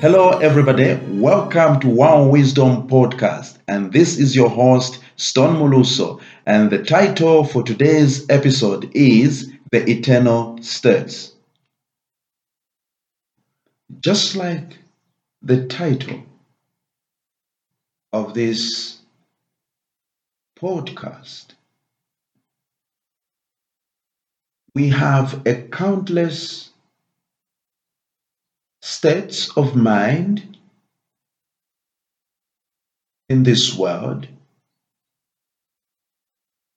Hello, everybody. Welcome to One Wisdom Podcast. And this is your host, Stone Muluso. And the title for today's episode is The Eternal States. Just like the title of this podcast, we have a countless states of mind in this world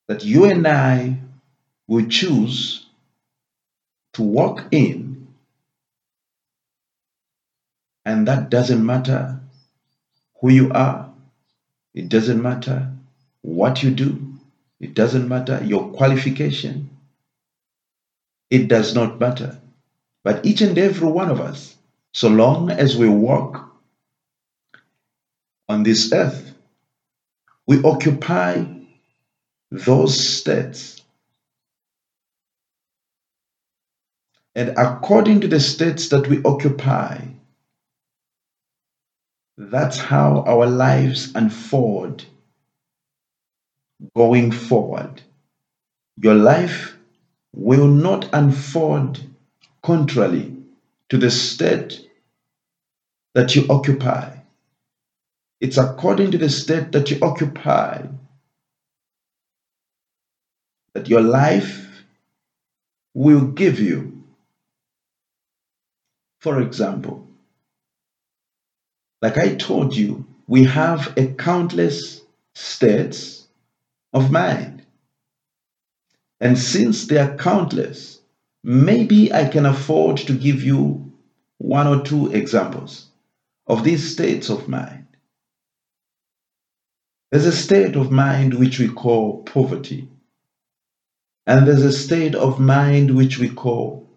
that you and I will choose to walk in, and that doesn't matter who you are, it doesn't matter what you do, it doesn't matter your qualification, it does not matter. But each and every one of us so long as we walk on this earth, we occupy those states. And according to the states that we occupy, that's how our lives unfold going forward. Your life will not unfold contrarily to the state that you occupy. It's according to the state that you occupy that your life will give you. For example, like I told you, we have a countless states of mind. And since they are countless, Maybe I can afford to give you one or two examples of these states of mind. There's a state of mind which we call poverty, and there's a state of mind which we call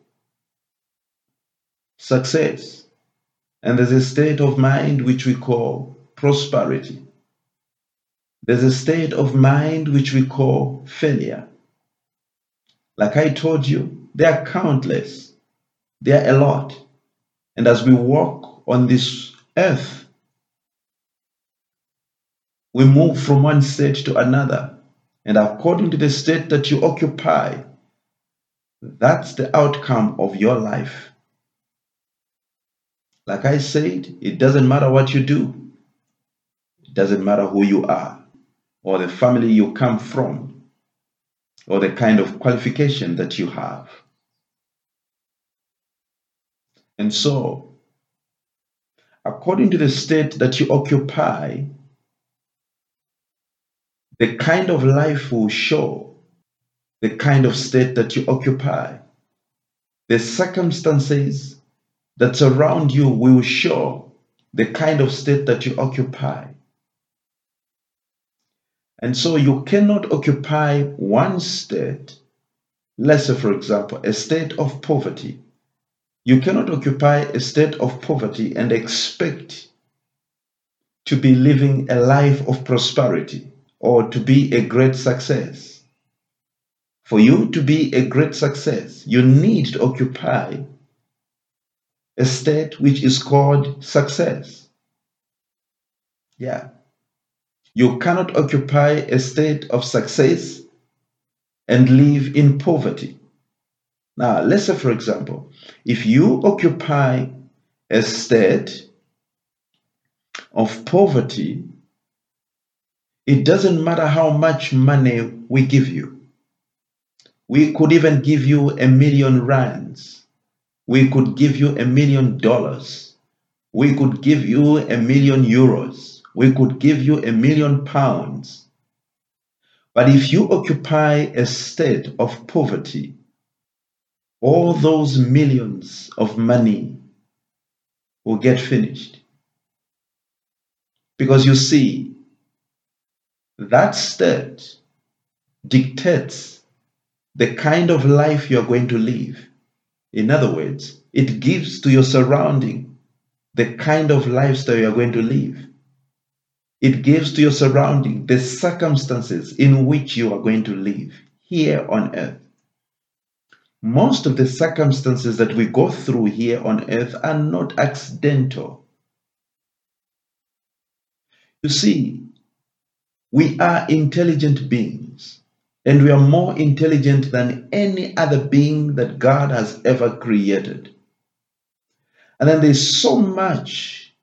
success, and there's a state of mind which we call prosperity. There's a state of mind which we call failure. Like I told you, they are countless. They are a lot. And as we walk on this earth, we move from one state to another. And according to the state that you occupy, that's the outcome of your life. Like I said, it doesn't matter what you do, it doesn't matter who you are or the family you come from or the kind of qualification that you have. And so, according to the state that you occupy, the kind of life will show the kind of state that you occupy. The circumstances that surround you will show the kind of state that you occupy. And so you cannot occupy one state, let's say, for example, a state of poverty, you cannot occupy a state of poverty and expect to be living a life of prosperity or to be a great success. For you to be a great success, you need to occupy a state which is called success. Yeah. You cannot occupy a state of success and live in poverty. Now, let's say, for example, if you occupy a state of poverty, it doesn't matter how much money we give you. We could even give you a million rands. We could give you a million dollars. We could give you a million euros. We could give you a million pounds. But if you occupy a state of poverty, all those millions of money will get finished. Because you see, that state dictates the kind of life you're going to live. In other words, it gives to your surrounding the kind of lifestyle you're going to live. It gives to your surrounding the circumstances in which you are going to live here on earth. Most of the circumstances that we go through here on earth are not accidental. You see, we are intelligent beings, and we are more intelligent than any other being that God has ever created. And then there's so much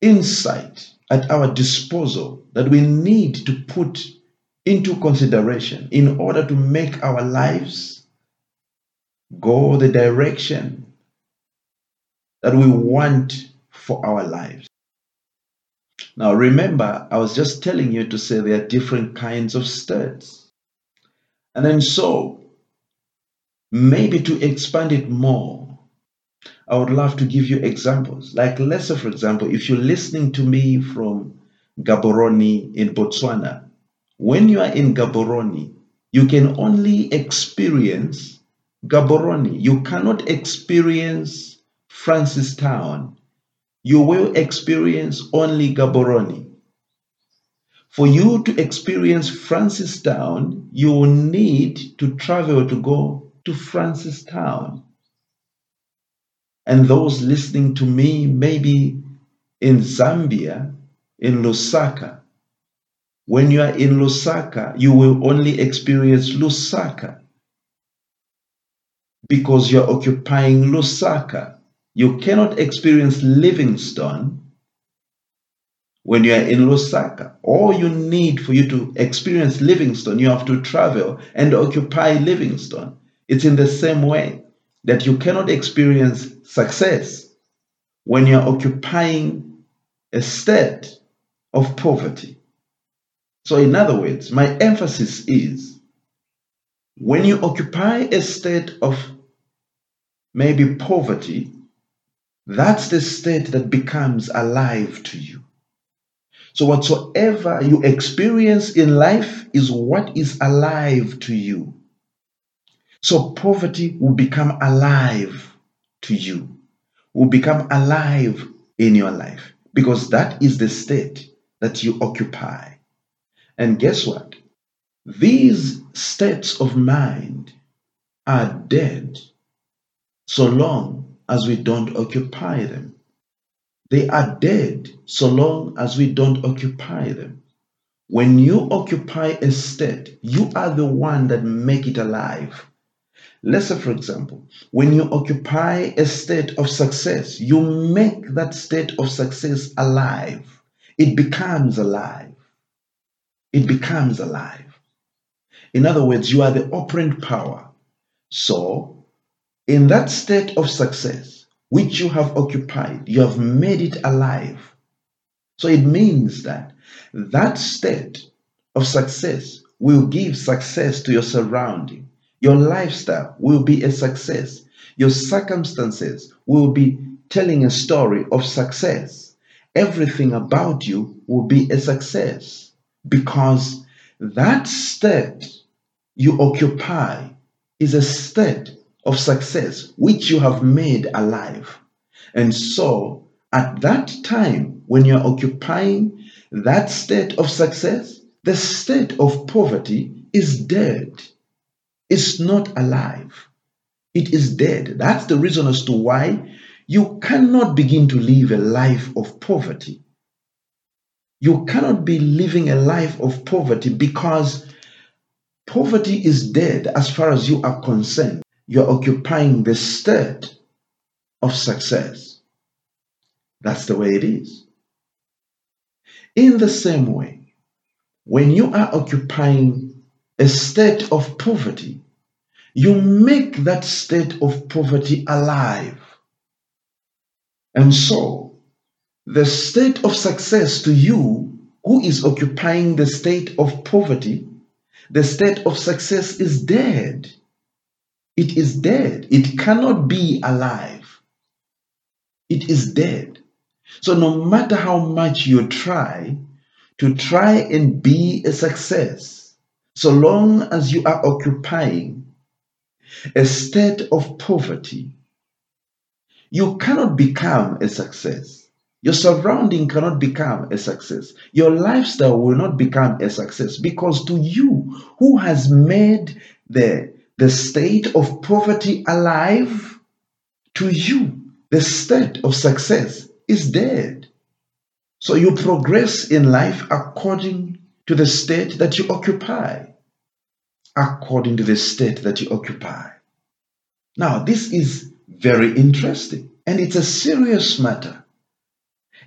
insight at our disposal that we need to put into consideration in order to make our lives go the direction that we want for our lives. Now, remember, I was just telling you to say there are different kinds of states. And then, so, maybe to expand it more, I would love to give you examples. Like, let's say, for example, if you're listening to me from Gaborone in Botswana, when you are in Gaborone, you can only experience Gaborone. You cannot experience Francistown. You will experience only Gaborone. For you to experience Francistown, you will need to travel to go to Francistown. And those listening to me, maybe in Zambia, in Lusaka, when you are in Lusaka, you will only experience Lusaka because you're occupying Lusaka. You cannot experience Livingstone when you are in Lusaka. All you need for you to experience Livingstone, you have to travel and occupy Livingstone. It's in the same way that you cannot experience success when you're occupying a state of poverty. So, in other words, my emphasis is when you occupy a state of maybe poverty, that's the state that becomes alive to you. So, whatsoever you experience in life is what is alive to you. So, poverty will become alive to you, will become alive in your life because that is the state that you occupy. And guess what? These states of mind are dead so long as we don't occupy them. They are dead so long as we don't occupy them. When you occupy a state, you are the one that make it alive. Let's say, for example, when you occupy a state of success, you make that state of success alive. It becomes alive. It becomes alive. In other words, you are the operant power. So, in that state of success, which you have occupied, you have made it alive. So it means that that state of success will give success to your surrounding. Your lifestyle will be a success. Your circumstances will be telling a story of success. Everything about you will be a success because that state you occupy is a state of success which you have made alive. And so, at that time, when you're occupying that state of success, the state of poverty is dead. It's not alive. It is dead. That's the reason as to why you cannot begin to live a life of poverty. You cannot be living a life of poverty because poverty is dead as far as you are concerned. You're occupying the state of success. That's the way it is. In the same way, when you are occupying a state of poverty, you make that state of poverty alive. And so, the state of success to you, who is occupying the state of poverty, the state of success is dead. It is dead. It cannot be alive. It is dead. So, no matter how much you try to try and be a success, so long as you are occupying a state of poverty, you cannot become a success. Your surrounding cannot become a success. Your lifestyle will not become a success because to you, who has made the, the state of poverty alive, to you, the state of success is dead. So you progress in life according to the state that you occupy. According to the state that you occupy. Now, this is very interesting and it's a serious matter.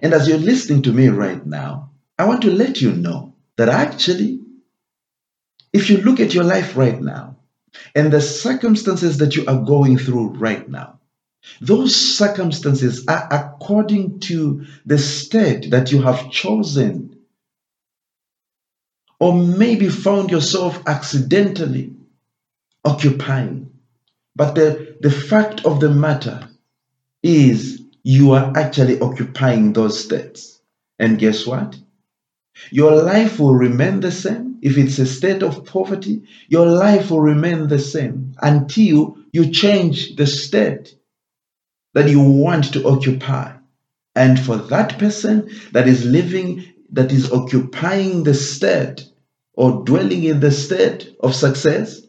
And as you're listening to me right now, I want to let you know that actually, if you look at your life right now and the circumstances that you are going through right now, those circumstances are according to the state that you have chosen, or maybe found yourself accidentally occupying. But the, the fact of the matter is you are actually occupying those states. And guess what? Your life will remain the same. If it's a state of poverty, your life will remain the same until you change the state that you want to occupy. And for that person that is living, that is occupying the state or dwelling in the state of success,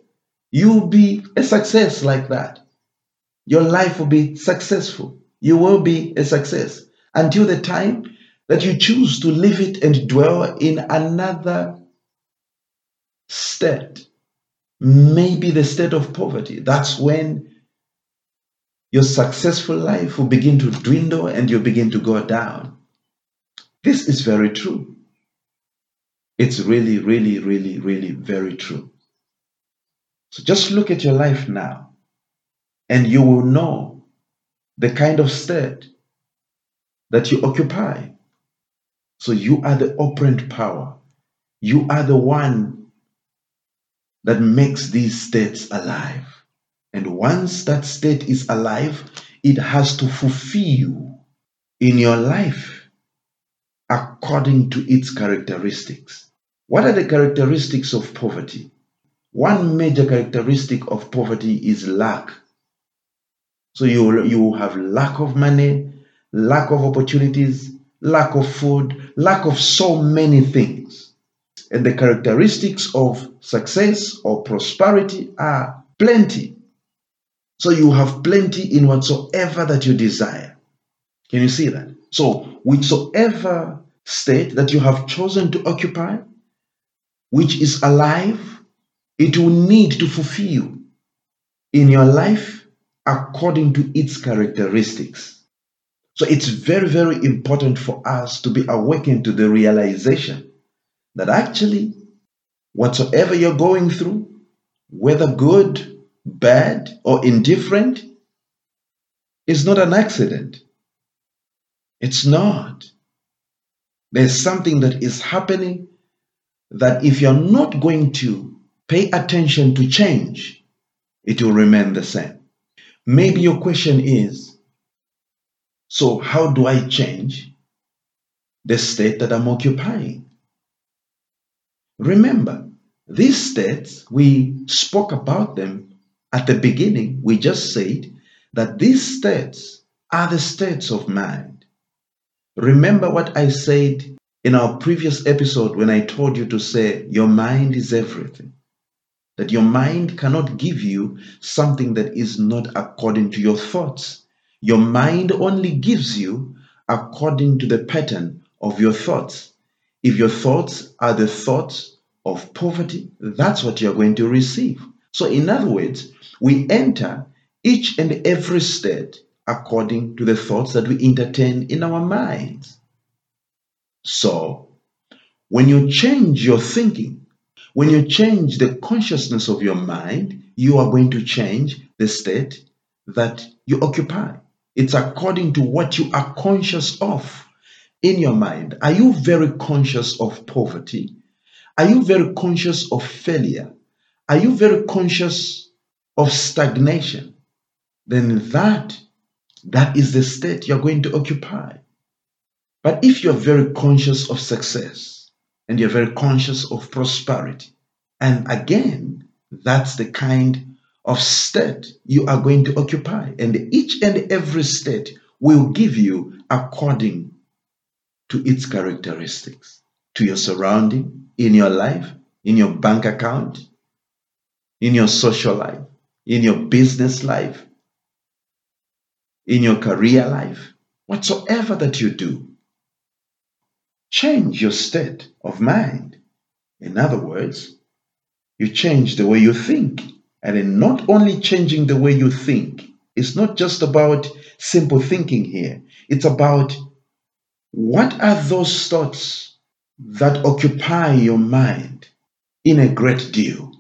you'll be a success like that. Your life will be successful. You will be a success until the time that you choose to leave it and dwell in another state. Maybe the state of poverty. That's when your successful life will begin to dwindle and you begin to go down. This is very true. It's really, really, really, really very true. So just look at your life now and you will know the kind of state that you occupy. So you are the operant power. You are the one that makes these states alive. And once that state is alive, it has to fulfill you in your life according to its characteristics. What are the characteristics of poverty? One major characteristic of poverty is lack. So you, you have lack of money, lack of opportunities, lack of food, lack of so many things. And the characteristics of success or prosperity are plenty. So you have plenty in whatsoever that you desire. Can you see that? So, whichsoever state that you have chosen to occupy, which is alive, it will need to fulfill in your life according to its characteristics. So it's very, very important for us to be awakened to the realization that actually, whatsoever you're going through, whether good bad, or indifferent is not an accident. It's not. There's something that is happening that if you're not going to pay attention to change, it will remain the same. Maybe your question is so, how do I change the state that I'm occupying? Remember, these states, we spoke about them at the beginning, we just said that these states are the states of mind. Remember what I said in our previous episode when I told you to say, Your mind is everything. That your mind cannot give you something that is not according to your thoughts. Your mind only gives you according to the pattern of your thoughts. If your thoughts are the thoughts of poverty, that's what you're going to receive. So, in other words, we enter each and every state according to the thoughts that we entertain in our minds. So, when you change your thinking, when you change the consciousness of your mind, you are going to change the state that you occupy. It's according to what you are conscious of in your mind. Are you very conscious of poverty? Are you very conscious of failure? Are you very conscious of stagnation? Then that that is the state you're going to occupy. But if you're very conscious of success and you're very conscious of prosperity, and again, that's the kind of state you are going to occupy. And each and every state will give you according to its characteristics, to your surrounding, in your life, in your bank account, in your social life, in your business life, in your career life, whatsoever that you do, change your state of mind. In other words, you change the way you think. And in not only changing the way you think, it's not just about simple thinking here. It's about what are those thoughts that occupy your mind in a great deal?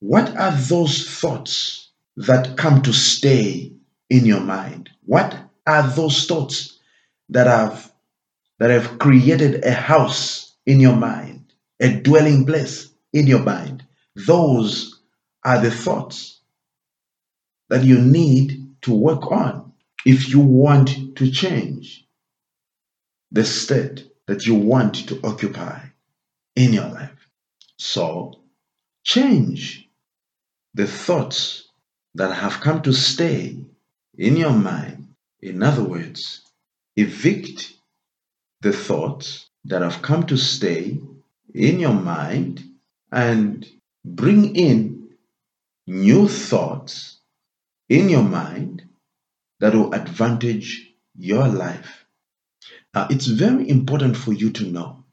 What are those thoughts that come to stay in your mind? What are those thoughts that have that have created a house in your mind, a dwelling place in your mind? Those are the thoughts that you need to work on if you want to change the state that you want to occupy in your life. So, change the thoughts that have come to stay in your mind. In other words, evict the thoughts that have come to stay in your mind and bring in new thoughts in your mind that will advantage your life. Now, it's very important for you to know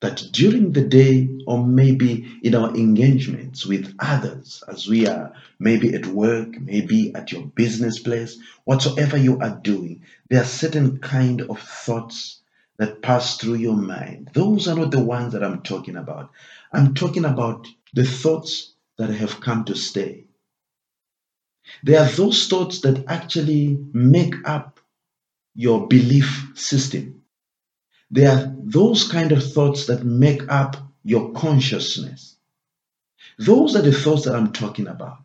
that during the day or maybe in our engagements with others, as we are maybe at work, maybe at your business place, whatsoever you are doing, there are certain kind of thoughts that pass through your mind. Those are not the ones that I'm talking about. I'm talking about the thoughts that have come to stay. They are those thoughts that actually make up your belief system. They are those kind of thoughts that make up your consciousness. Those are the thoughts that I'm talking about.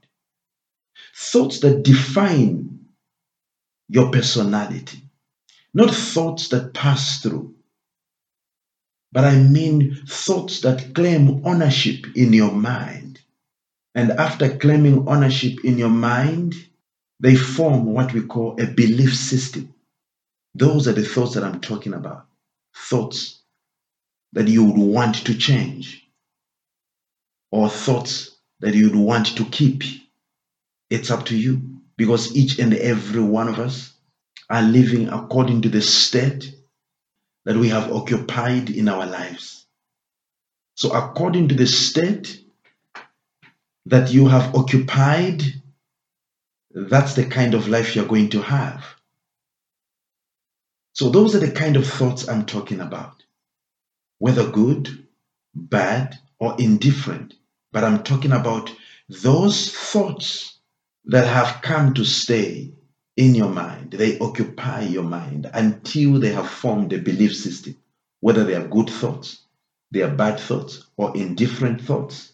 Thoughts that define your personality, not thoughts that pass through, but I mean thoughts that claim ownership in your mind. And after claiming ownership in your mind, they form what we call a belief system. Those are the thoughts that I'm talking about. Thoughts that you would want to change, or thoughts that you'd want to keep. It's up to you because each and every one of us are living according to the state that we have occupied in our lives. So, according to the state that you have occupied, that's the kind of life you're going to have. So, those are the kind of thoughts I'm talking about, whether good, bad, or indifferent. But I'm talking about those thoughts that have come to stay in your mind. They occupy your mind until they have formed a belief system, whether they are good thoughts, they are bad thoughts, or indifferent thoughts.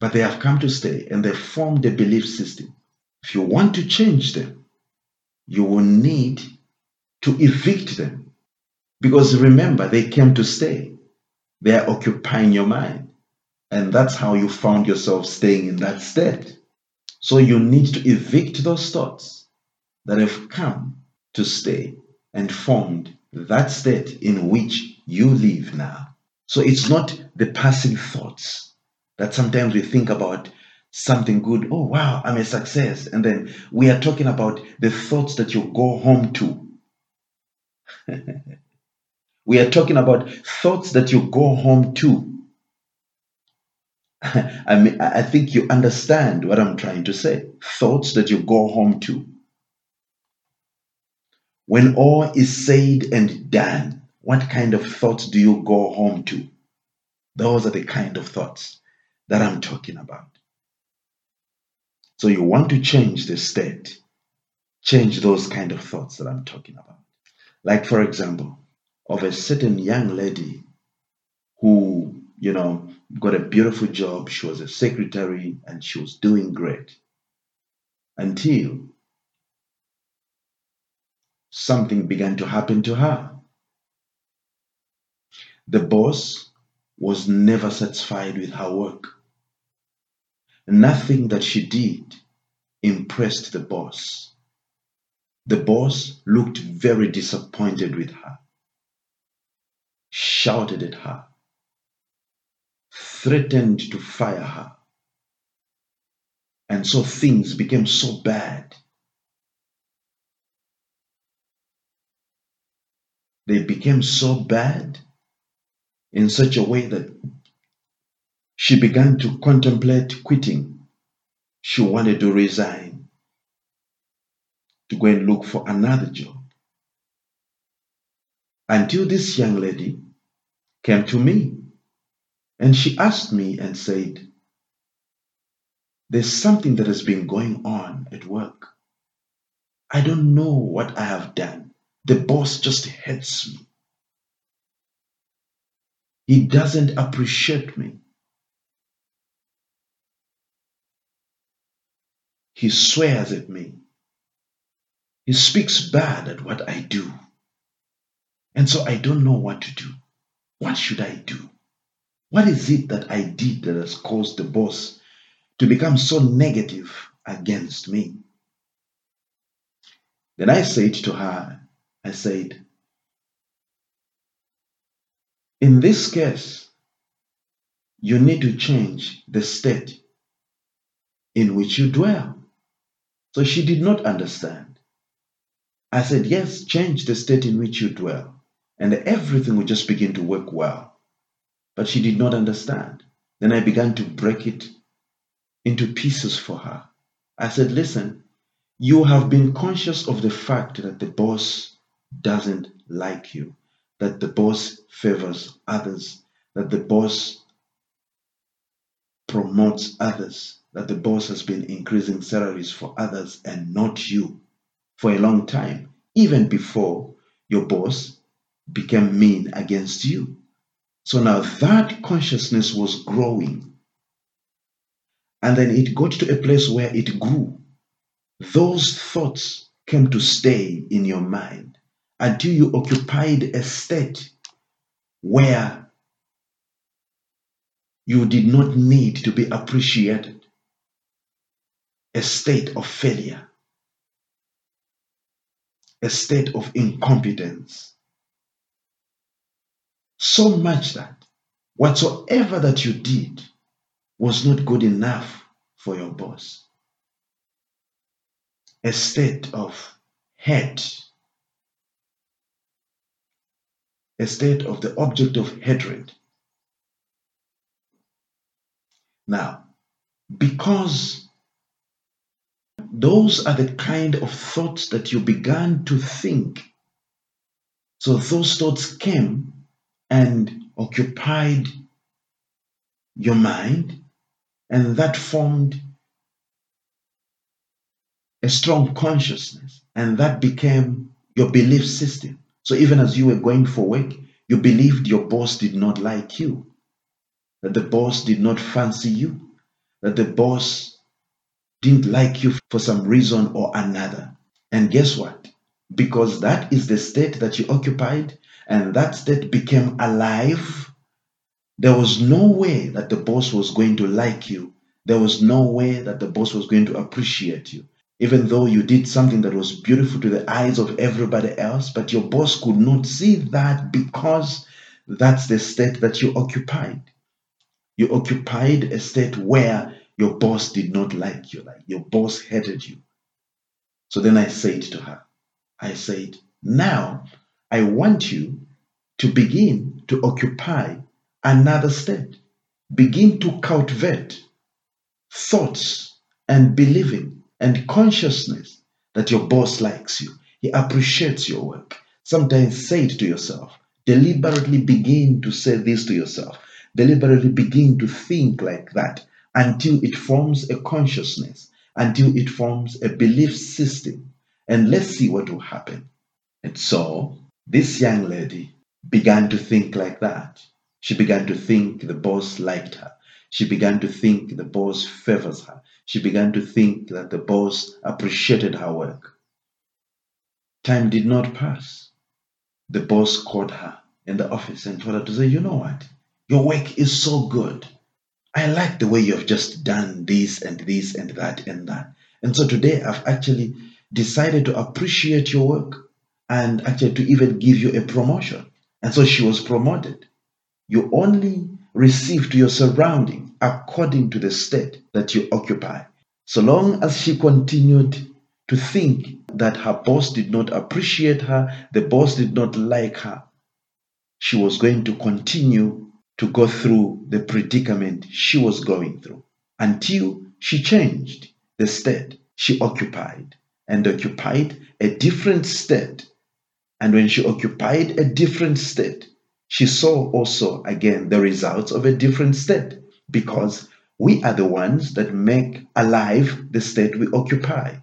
But they have come to stay and they formed a belief system. If you want to change them, you will need to evict them. Because remember, they came to stay. They are occupying your mind. And that's how you found yourself staying in that state. So you need to evict those thoughts that have come to stay and formed that state in which you live now. So it's not the passing thoughts that sometimes we think about something good. Oh, wow, I'm a success. And then we are talking about the thoughts that you go home to. we are talking about thoughts that you go home to. I mean, I think you understand what I'm trying to say. Thoughts that you go home to. When all is said and done, what kind of thoughts do you go home to? Those are the kind of thoughts that I'm talking about. So you want to change the state, change those kind of thoughts that I'm talking about. Like, for example, of a certain young lady who, you know, got a beautiful job. She was a secretary and she was doing great until something began to happen to her. The boss was never satisfied with her work. Nothing that she did impressed the boss. The boss looked very disappointed with her, shouted at her, threatened to fire her. And so things became so bad. They became so bad in such a way that she began to contemplate quitting. She wanted to resign to go and look for another job. Until this young lady came to me and she asked me and said, There's something that has been going on at work. I don't know what I have done. The boss just hates me. He doesn't appreciate me. He swears at me. He speaks bad at what I do. And so I don't know what to do. What should I do? What is it that I did that has caused the boss to become so negative against me? Then I said to her, I said, in this case, you need to change the state in which you dwell. So she did not understand. I said, Yes, change the state in which you dwell, and everything will just begin to work well. But she did not understand. Then I began to break it into pieces for her. I said, Listen, you have been conscious of the fact that the boss doesn't like you, that the boss favors others, that the boss promotes others, that the boss has been increasing salaries for others and not you for a long time, even before your boss became mean against you. So now that consciousness was growing. And then it got to a place where it grew. Those thoughts came to stay in your mind until you occupied a state where you did not need to be appreciated, a state of failure, a state of incompetence. So much that whatsoever that you did was not good enough for your boss. A state of hate a state of the object of hatred. Now, because those are the kind of thoughts that you began to think. So those thoughts came and occupied your mind, and that formed a strong consciousness, and that became your belief system. So even as you were going for work, you believed your boss did not like you, that the boss did not fancy you, that the boss didn't like you for some reason or another. And guess what? Because that is the state that you occupied and that state became alive, there was no way that the boss was going to like you. There was no way that the boss was going to appreciate you even though you did something that was beautiful to the eyes of everybody else, but your boss could not see that because that's the state that you occupied. You occupied a state where your boss did not like you, like your boss hated you. So then I said to her, I said, now I want you to begin to occupy another state. Begin to cultivate thoughts and believing and consciousness that your boss likes you. He appreciates your work. Sometimes say it to yourself. Deliberately begin to say this to yourself. Deliberately begin to think like that until it forms a consciousness, until it forms a belief system. And let's see what will happen. And so this young lady began to think like that. She began to think the boss liked her. She began to think the boss favors her. She began to think that the boss appreciated her work. Time did not pass. The boss called her in the office and told her to say, You know what? Your work is so good. I like the way you have just done this and this and that and that. And so today I've actually decided to appreciate your work and actually to even give you a promotion. And so she was promoted. You only receive to your surrounding according to the state that you occupy. So long as she continued to think that her boss did not appreciate her, the boss did not like her, she was going to continue to go through the predicament she was going through until she changed the state she occupied and occupied a different state. And when she occupied a different state, she saw also again the results of a different state because we are the ones that make alive the state we occupy.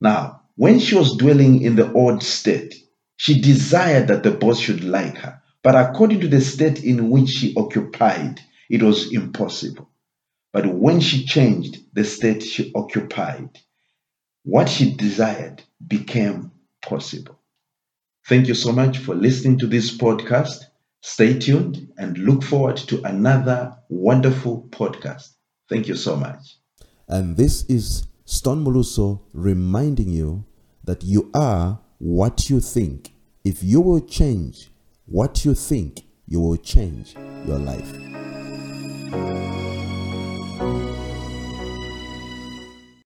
Now, when she was dwelling in the old state, she desired that the boss should like her. But according to the state in which she occupied, it was impossible. But when she changed the state she occupied, what she desired became possible. Thank you so much for listening to this podcast. Stay tuned and look forward to another wonderful podcast. Thank you so much. And this is Stone Moluso reminding you that you are what you think. If you will change what you think, you will change your life.